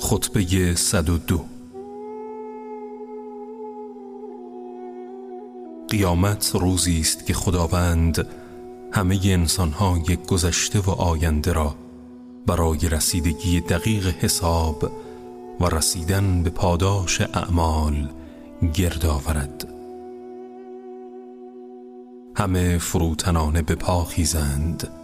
خطبه دو. قیامت روزی است که خداوند همه انسانهای گذشته و آینده را برای رسیدگی دقیق حساب و رسیدن به پاداش اعمال گرد آورد. همه فروتنانه به پا خیزند.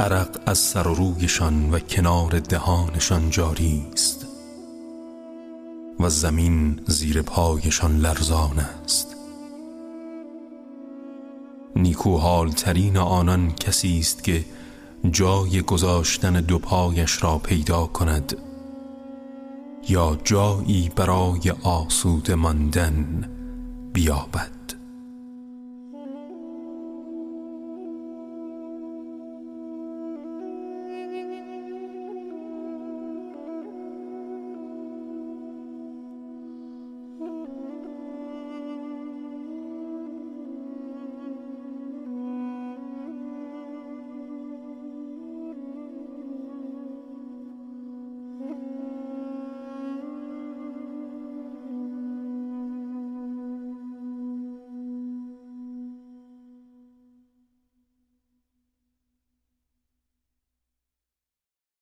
عرق از سر و رویشان و کنار دهانشان جاری است و زمین زیر پایشان لرزان است. نیکوحال ترین آنان کسی است که جای گذاشتن دو پایش را پیدا کند یا جایی برای آسوده ماندن بیابد.